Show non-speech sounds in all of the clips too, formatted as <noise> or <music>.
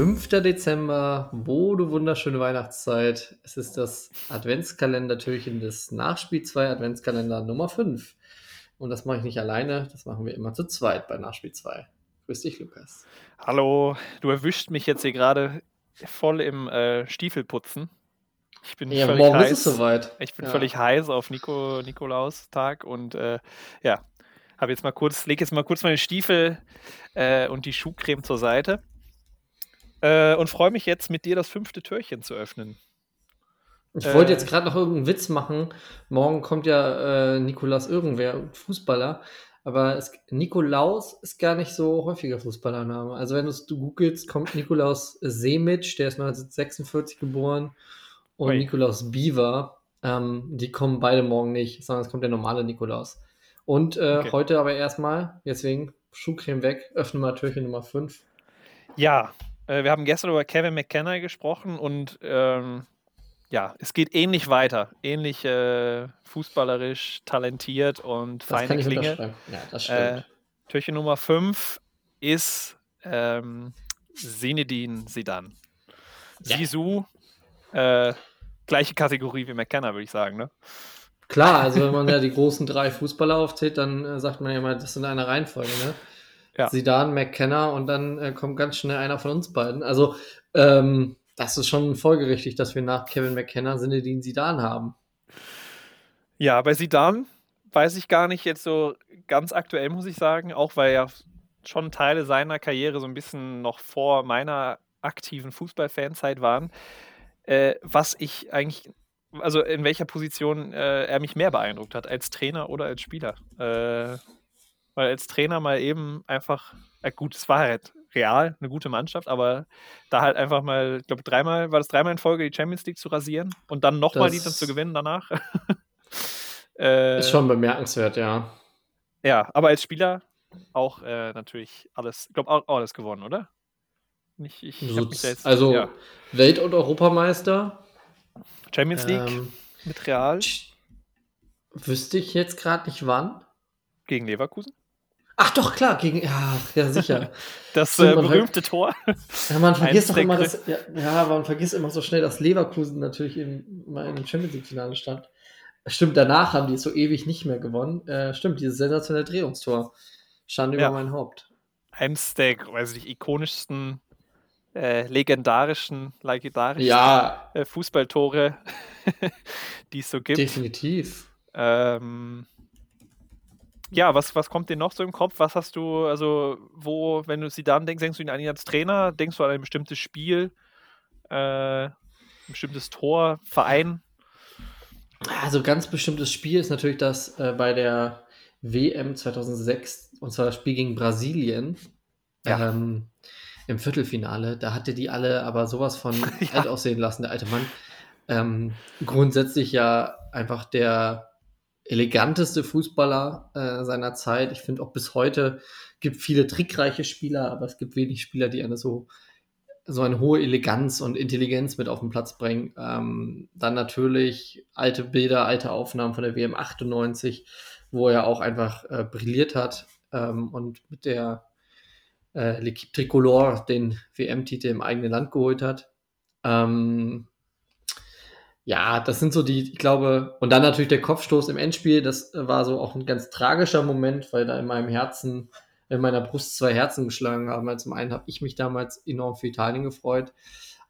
5. Dezember, wo du wunderschöne Weihnachtszeit. Es ist das Adventskalendertürchen des Nachspiel 2 Adventskalender Nummer 5. Und das mache ich nicht alleine, das machen wir immer zu zweit bei Nachspiel 2. Grüß dich, Lukas. Hallo, du erwischt mich jetzt hier gerade voll im äh, Stiefelputzen. Ich bin Ja, völlig morgen ist heiß. es soweit. Ich bin Ja. völlig heiß auf Nico, Nikolaustag und äh, ja, habe jetzt mal kurz, lege jetzt mal kurz meine Stiefel äh, und die Schuhcreme zur Seite äh, und freue mich jetzt mit dir das fünfte Türchen zu öffnen. Ich Äh, wollte jetzt gerade noch irgendeinen Witz machen. Morgen kommt ja äh, Nikolaus irgendwer, Fußballer. Aber es, Nikolaus ist gar nicht so häufiger Fußballername. Also wenn du googelst, kommt Nikolaus Semic, der ist 1946 geboren, und Ui. Nikolaus Biewer. Ähm, die kommen beide morgen nicht, sondern es kommt der normale Nikolaus. Und äh, Okay. heute aber erstmal, deswegen Schuhcreme weg, öffne mal Türchen Nummer 5. Ja, äh, wir haben gestern über Kevin McKenna gesprochen und ähm, ja, es geht ähnlich weiter. Ähnlich äh, fußballerisch, talentiert und Das feine kann ich Klinge. Ja, das stimmt. Äh, Türchen Nummer 5 ist ähm, Zidane. Ja. Sisu, äh, gleiche Kategorie wie McKenna, würde ich sagen. Ne? Klar, also wenn man ja die großen drei Fußballer aufzählt, dann äh, sagt man ja mal, das sind eine Reihenfolge, ne? Ja. Zidane, McKenna und dann äh, kommt ganz schnell einer von uns beiden. Also ähm, das ist schon folgerichtig, dass wir nach Kevin McKenna Sinedin Zidane haben. Ja, bei Zidane weiß ich gar nicht jetzt so ganz aktuell, muss ich sagen, auch weil ja schon Teile seiner Karriere so ein bisschen noch vor meiner aktiven Fußballfanzeit waren, äh, was ich eigentlich, also in welcher Position äh, er mich mehr beeindruckt hat, als Trainer oder als Spieler. Äh, weil als Trainer mal eben einfach, äh, gut, es war halt real, eine gute Mannschaft, aber da halt einfach mal, ich glaube, dreimal, war das dreimal in Folge die Champions League zu rasieren und dann nochmal die dann zu gewinnen danach. <laughs> äh, Ist schon bemerkenswert, ja. ja, aber als Spieler auch äh, natürlich alles, ich glaube auch, auch alles gewonnen, oder? Nicht, ich So, jetzt, also ja. Welt- und Europameister. Champions League Ähm, mit Real wüsste ich jetzt gerade nicht wann. gegen Leverkusen. Ach doch, klar, gegen. Ja, ja sicher. <laughs> Das Stimmt, äh, berühmte Tor. Ja, man <laughs> vergisst doch immer, dass, ja, ja, man vergisst immer so schnell, dass Leverkusen natürlich im, mal in dem Champions League-Finale stand. Stimmt, danach haben die es so ewig nicht mehr gewonnen. Äh, stimmt, dieses sensationelle Drehungstor. Schande Ja. über mein Haupt. Eins der, weiß ich nicht, ikonischsten, äh, legendarischen, legendarischen Ja, äh, Fußballtore, <laughs> die es so gibt. definitiv. Ähm, ja, was, was kommt dir noch so im Kopf? Was hast du, also, wo, wenn du sie dann denkst, denkst du ihn an ihn als Trainer? Denkst du an ein bestimmtes Spiel? Äh, ein bestimmtes Tor, Verein? Also ganz bestimmtes Spiel ist natürlich das äh, bei der WM 2006, und zwar das Spiel gegen Brasilien. Ja. Ähm, Im Viertelfinale. Da hatte die alle aber sowas von <laughs> Ja. alt aussehen lassen, der alte Mann. Ähm, grundsätzlich ja einfach der eleganteste Fußballer äh, seiner Zeit. Ich finde auch bis heute gibt viele trickreiche Spieler, aber es gibt wenig Spieler, die eine so so eine hohe Eleganz und Intelligenz mit auf den Platz bringen. Ähm, dann natürlich alte Bilder, alte Aufnahmen von der WM 98, wo er auch einfach äh, brilliert hat ähm, und mit der äh, L'Equipe Tricolore den WM-Titel im eigenen Land geholt hat. Ähm, ja, das sind so die, ich glaube, und dann natürlich der Kopfstoß im Endspiel, das äh, war so auch ein ganz tragischer Moment, weil da in meinem Herzen, in meiner Brust zwei Herzen geschlagen haben. Weil zum einen habe ich mich damals enorm für Italien gefreut.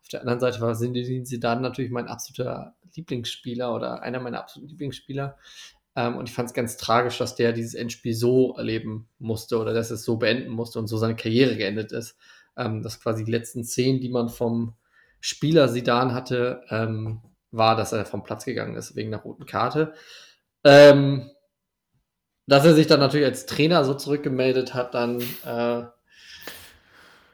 Auf der anderen Seite war Zinedine Zidane natürlich mein absoluter Lieblingsspieler oder einer meiner absoluten Lieblingsspieler. Ähm, und ich fand es ganz tragisch, dass der dieses Endspiel so erleben musste oder dass es so beenden musste und so seine Karriere geendet ist. Ähm, dass quasi die letzten Szenen, die man vom Spieler Zidane hatte, ähm, war, dass er vom Platz gegangen ist wegen einer roten Karte. Ähm, dass er sich dann natürlich als Trainer so zurückgemeldet hat, dann äh,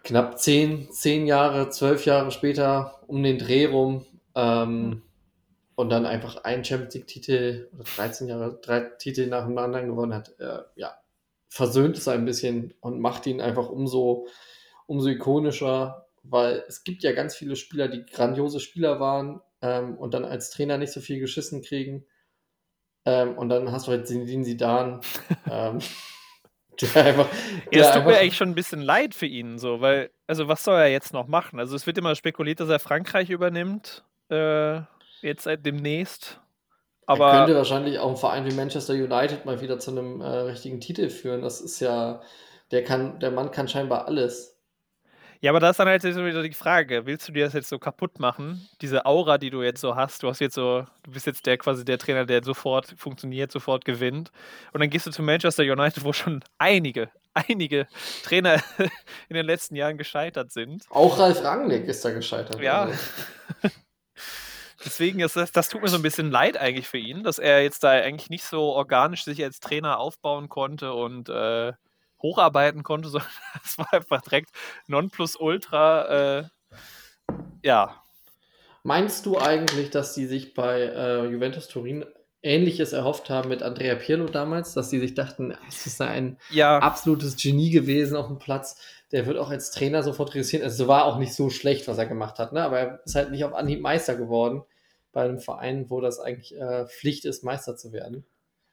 knapp zehn, zehn Jahre, zwölf Jahre später um den Dreh rum ähm, und dann einfach einen Champions League-Titel oder 13 Jahre, drei Titel nach dem anderen gewonnen hat, äh, ja, versöhnt es ein bisschen und macht ihn einfach umso, umso ikonischer, weil es gibt ja ganz viele Spieler, die grandiose Spieler waren ähm, und dann als Trainer nicht so viel geschissen kriegen. Ähm, und dann hast du halt Zinedine Zidane, <laughs> ähm, einfach, ja, es tut mir eigentlich schon ein bisschen leid für ihn, so, weil, also was soll er jetzt noch machen? Also es wird immer spekuliert, dass er Frankreich übernimmt, äh, jetzt seit demnächst. Aber er könnte wahrscheinlich auch einen Verein wie Manchester United mal wieder zu einem äh, richtigen Titel führen. Das ist ja, der kann, der Mann kann scheinbar alles. Ja, aber da ist dann halt so wieder die Frage, willst du dir das jetzt so kaputt machen? Diese Aura, die du jetzt so hast, du hast jetzt so, du bist jetzt der quasi der Trainer, der sofort funktioniert, sofort gewinnt. Und dann gehst du zu Manchester United, wo schon einige, einige Trainer <laughs> in den letzten Jahren gescheitert sind. Auch Ralf Rangnick ist da gescheitert. Ja. Also. <laughs> Deswegen ist das, das tut mir so ein bisschen leid eigentlich für ihn, dass er jetzt da eigentlich nicht so organisch sich als Trainer aufbauen konnte und äh, hocharbeiten konnte, <laughs> sondern es war einfach direkt Nonplusultra. Äh, ja. Meinst du eigentlich, dass die sich bei äh, Juventus Turin Ähnliches erhofft haben mit Andrea Pirlo damals, dass sie sich dachten, es ist ein ja. absolutes Genie gewesen auf dem Platz, der wird auch als Trainer sofort reüssieren. Also es war auch nicht so schlecht, was er gemacht hat, ne? aber er ist halt nicht auf Anhieb Meister geworden bei einem Verein, wo das eigentlich äh, Pflicht ist, Meister zu werden.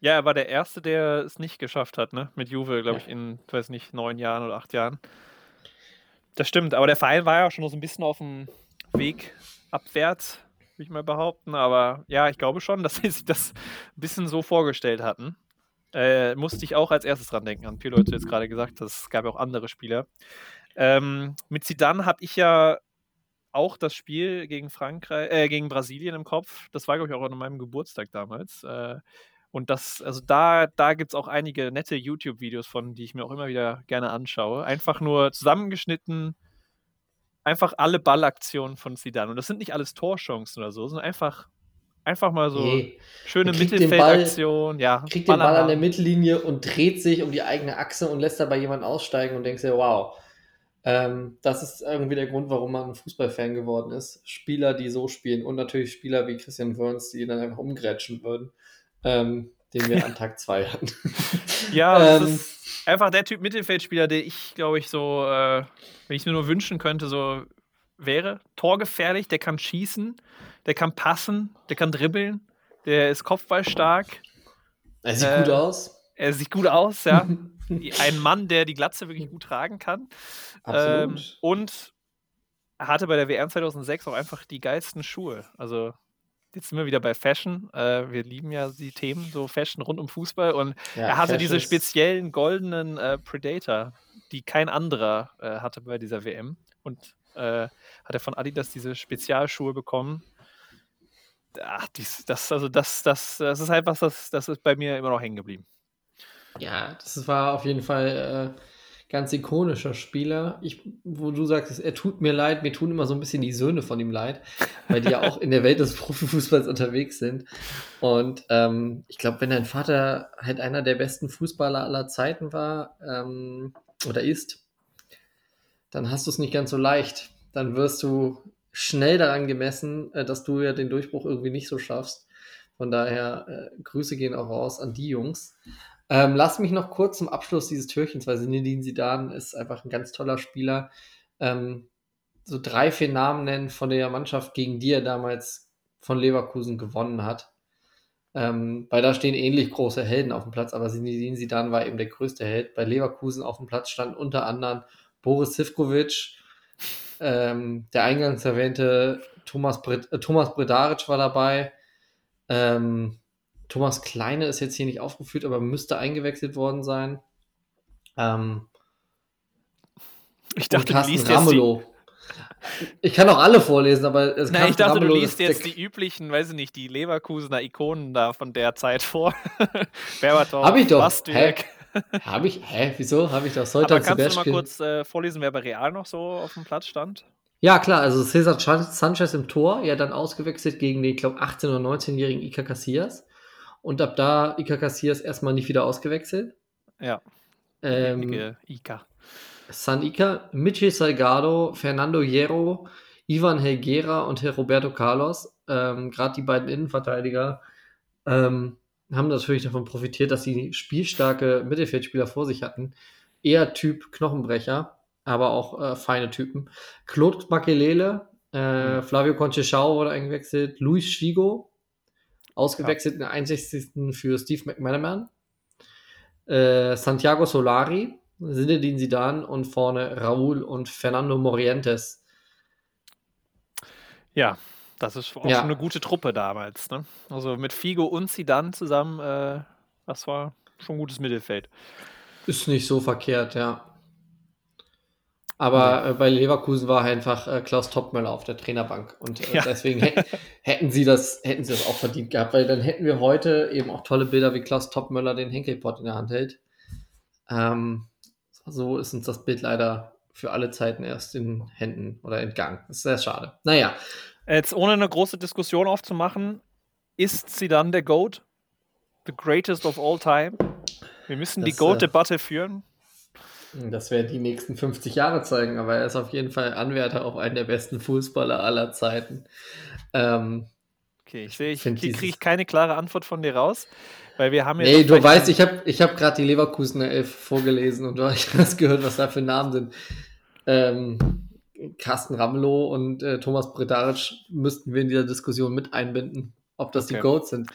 Ja, er war der Erste, der es nicht geschafft hat, ne? Mit Juve, glaube ich, in, weiß nicht, neun Jahren oder acht Jahren. Das stimmt, aber der Verein war ja schon noch so ein bisschen auf dem Weg abwärts, würde ich mal behaupten. Aber ja, ich glaube schon, <laughs> dass sie sich das ein bisschen so vorgestellt hatten. Äh, musste ich auch als erstes dran denken, an viele Leute jetzt gerade gesagt, es gab ja auch andere Spieler. Ähm, mit Zidane habe ich ja auch das Spiel gegen Frankreich, äh, gegen Brasilien im Kopf. Das war, glaube ich, auch an meinem Geburtstag damals. Äh, und das, also da, da gibt es auch einige nette YouTube-Videos von, die ich mir auch immer wieder gerne anschaue. Einfach nur zusammengeschnitten, einfach alle Ballaktionen von Zidane. Und das sind nicht alles Torchancen oder so, sondern einfach, einfach mal so nee. schöne Mittelfeldaktion. Ja, kriegt den Ball an der Mittellinie und dreht sich um die eigene Achse und lässt dabei jemanden aussteigen und denkt sich, wow. Ähm, das ist irgendwie der Grund, warum man ein Fußballfan geworden ist. Spieler, die so spielen und natürlich Spieler wie Christian Wörns, die dann einfach umgrätschen würden ähm, den wir an Tag 2 hatten. <laughs> Ja, das ähm, ist einfach der Typ Mittelfeldspieler, der ich, glaube ich, so, äh, wenn ich mir nur wünschen könnte, so wäre. Torgefährlich, der kann schießen, der kann passen, der kann dribbeln, der ist kopfballstark. Er sieht äh, gut aus. Er sieht gut aus, ja. <laughs> Ein Mann, der die Glatze wirklich gut tragen kann. Absolut. Ähm, und er hatte bei der WM 2006 auch einfach die geilsten Schuhe. Also jetzt sind wir wieder bei Fashion. Äh, wir lieben ja die Themen, so Fashion rund um Fußball. Und ja, er hatte Fashion diese speziellen goldenen äh, Predator, die kein anderer äh, hatte bei dieser WM. Und äh, hat er von Adidas diese Spezialschuhe bekommen. Ach, dies, das, also das, das, das ist halt was, das, das ist bei mir immer noch hängen geblieben. Ja, das war auf jeden Fall äh, ganz ikonischer Spieler. Ich, wo du sagst, er tut mir leid, mir tun immer so ein bisschen die Söhne von ihm leid, weil die ja auch in der Welt des Profifußballs unterwegs sind. Und ähm, ich glaube, wenn dein Vater halt einer der besten Fußballer aller Zeiten war ähm, oder ist, dann hast du es nicht ganz so leicht. Dann wirst du schnell daran gemessen, äh, dass du ja den Durchbruch irgendwie nicht so schaffst. Von daher, äh, Grüße gehen auch raus an die Jungs. Ähm, lass mich noch kurz zum Abschluss dieses Türchens, weil Zinedine Zidane ist einfach ein ganz toller Spieler. Ähm, so drei, vier Namen nennen von der Mannschaft, gegen die er damals von Leverkusen gewonnen hat. Ähm, weil da stehen ähnlich große Helden auf dem Platz, aber Zinedine Zidane war eben der größte Held. Bei Leverkusen auf dem Platz stand unter anderem Boris Sivkovic, ähm, der eingangs erwähnte Thomas, Bred äh, Thomas Bredaric war dabei, ähm, Thomas Kleine ist jetzt hier nicht aufgeführt, aber müsste eingewechselt worden sein. Ähm, ich dachte, du liest Ramelow. jetzt Ich kann auch alle vorlesen, aber es Nein, ich dachte, Ramelow, du liest jetzt die üblichen, weiß ich nicht, die Leverkusener Ikonen da von der Zeit vor. <laughs> Berbatov, Hab ich doch. Habe ich? Hä? Wieso? Habe ich das heute Aber kannst du mal kurz äh, vorlesen, wer bei Real noch so auf dem Platz stand? Ja, klar, also Cesar Sanchez im Tor, ja dann ausgewechselt gegen den, ich glaube, 18- oder 19-jährigen Iker Casillas. Und ab da Ika Casillas erstmal nicht wieder ausgewechselt. Ja. Ähm, Ika. San Ika, Michi Salgado, Fernando Hierro, Ivan Helguera und Herr Roberto Carlos, ähm, gerade die beiden Innenverteidiger, ähm, haben natürlich davon profitiert, dass sie spielstarke Mittelfeldspieler vor sich hatten. Eher Typ Knochenbrecher, aber auch äh, feine Typen. Claude Makelele, äh, mhm. Flavio Conchechao wurde eingewechselt, Luis Figo, Ausgewechselt ja. in der 61. für Steve McManaman. äh, Santiago Solari, Zinedine Zidane und vorne Raúl und Fernando Morientes. Ja, das ist auch Ja. schon eine gute Truppe damals. Ne? Also mit Figo und Zidane zusammen, äh, das war schon ein gutes Mittelfeld. Ist nicht so verkehrt, ja. Aber äh, bei Leverkusen war einfach äh, Klaus Topmöller auf der Trainerbank und äh, Ja. deswegen hä- <laughs> hätten sie das hätten sie das auch verdient gehabt, weil dann hätten wir heute eben auch tolle Bilder wie Klaus Topmöller den Henkelpott in der Hand hält. Ähm, so ist uns das Bild leider für alle Zeiten erst in Händen oder entgangen. Das ist sehr schade. Naja, Jetzt ohne eine große Diskussion aufzumachen, ist Zidane der GOAT? The greatest of all time? Wir müssen die Das, äh, GOAT-Debatte führen. Das werden die nächsten 50 Jahre zeigen, aber er ist auf jeden Fall Anwärter auf einen der besten Fußballer aller Zeiten. Ähm, Okay, ich sehe, ich kriege dieses- krieg keine klare Antwort von dir raus, weil wir haben ja. Nee, du weißt, ich habe ich hab gerade die Leverkusener Elf vorgelesen und du <laughs> hast gehört, was da für Namen sind. Ähm, Carsten Ramelow und äh, Thomas Bredaric müssten wir in dieser Diskussion mit einbinden, ob das die Okay. Goats sind.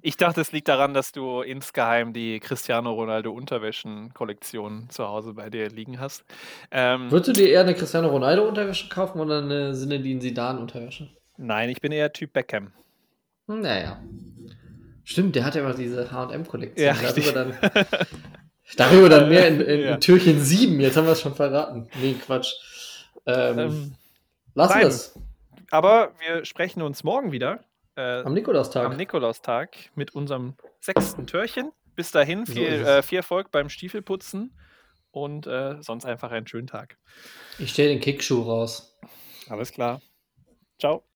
Ich dachte, es liegt daran, dass du insgeheim die Cristiano Ronaldo Unterwäschen-Kollektion zu Hause bei dir liegen hast. Ähm, Würdest du dir eher eine Cristiano Ronaldo Unterwäsche kaufen oder eine Zinedine Zidane Unterwäsche? nein, ich bin eher Typ Beckham. Naja. Stimmt, der hat ja immer diese H&M-Kollektion. Ja, darüber, dann, darüber dann mehr in, in, Ja. Türchen 7. Jetzt haben wir es schon verraten. Nee, Quatsch. Ähm, Ähm, lassen wir es. aber wir sprechen uns morgen wieder äh, Am Nikolaustag. am Nikolaustag mit unserem sechsten Türchen. Bis dahin So viel, es. äh, viel Erfolg beim Stiefelputzen und äh, sonst einfach einen schönen Tag. Ich stelle den Kickschuh raus. Alles klar. Ciao.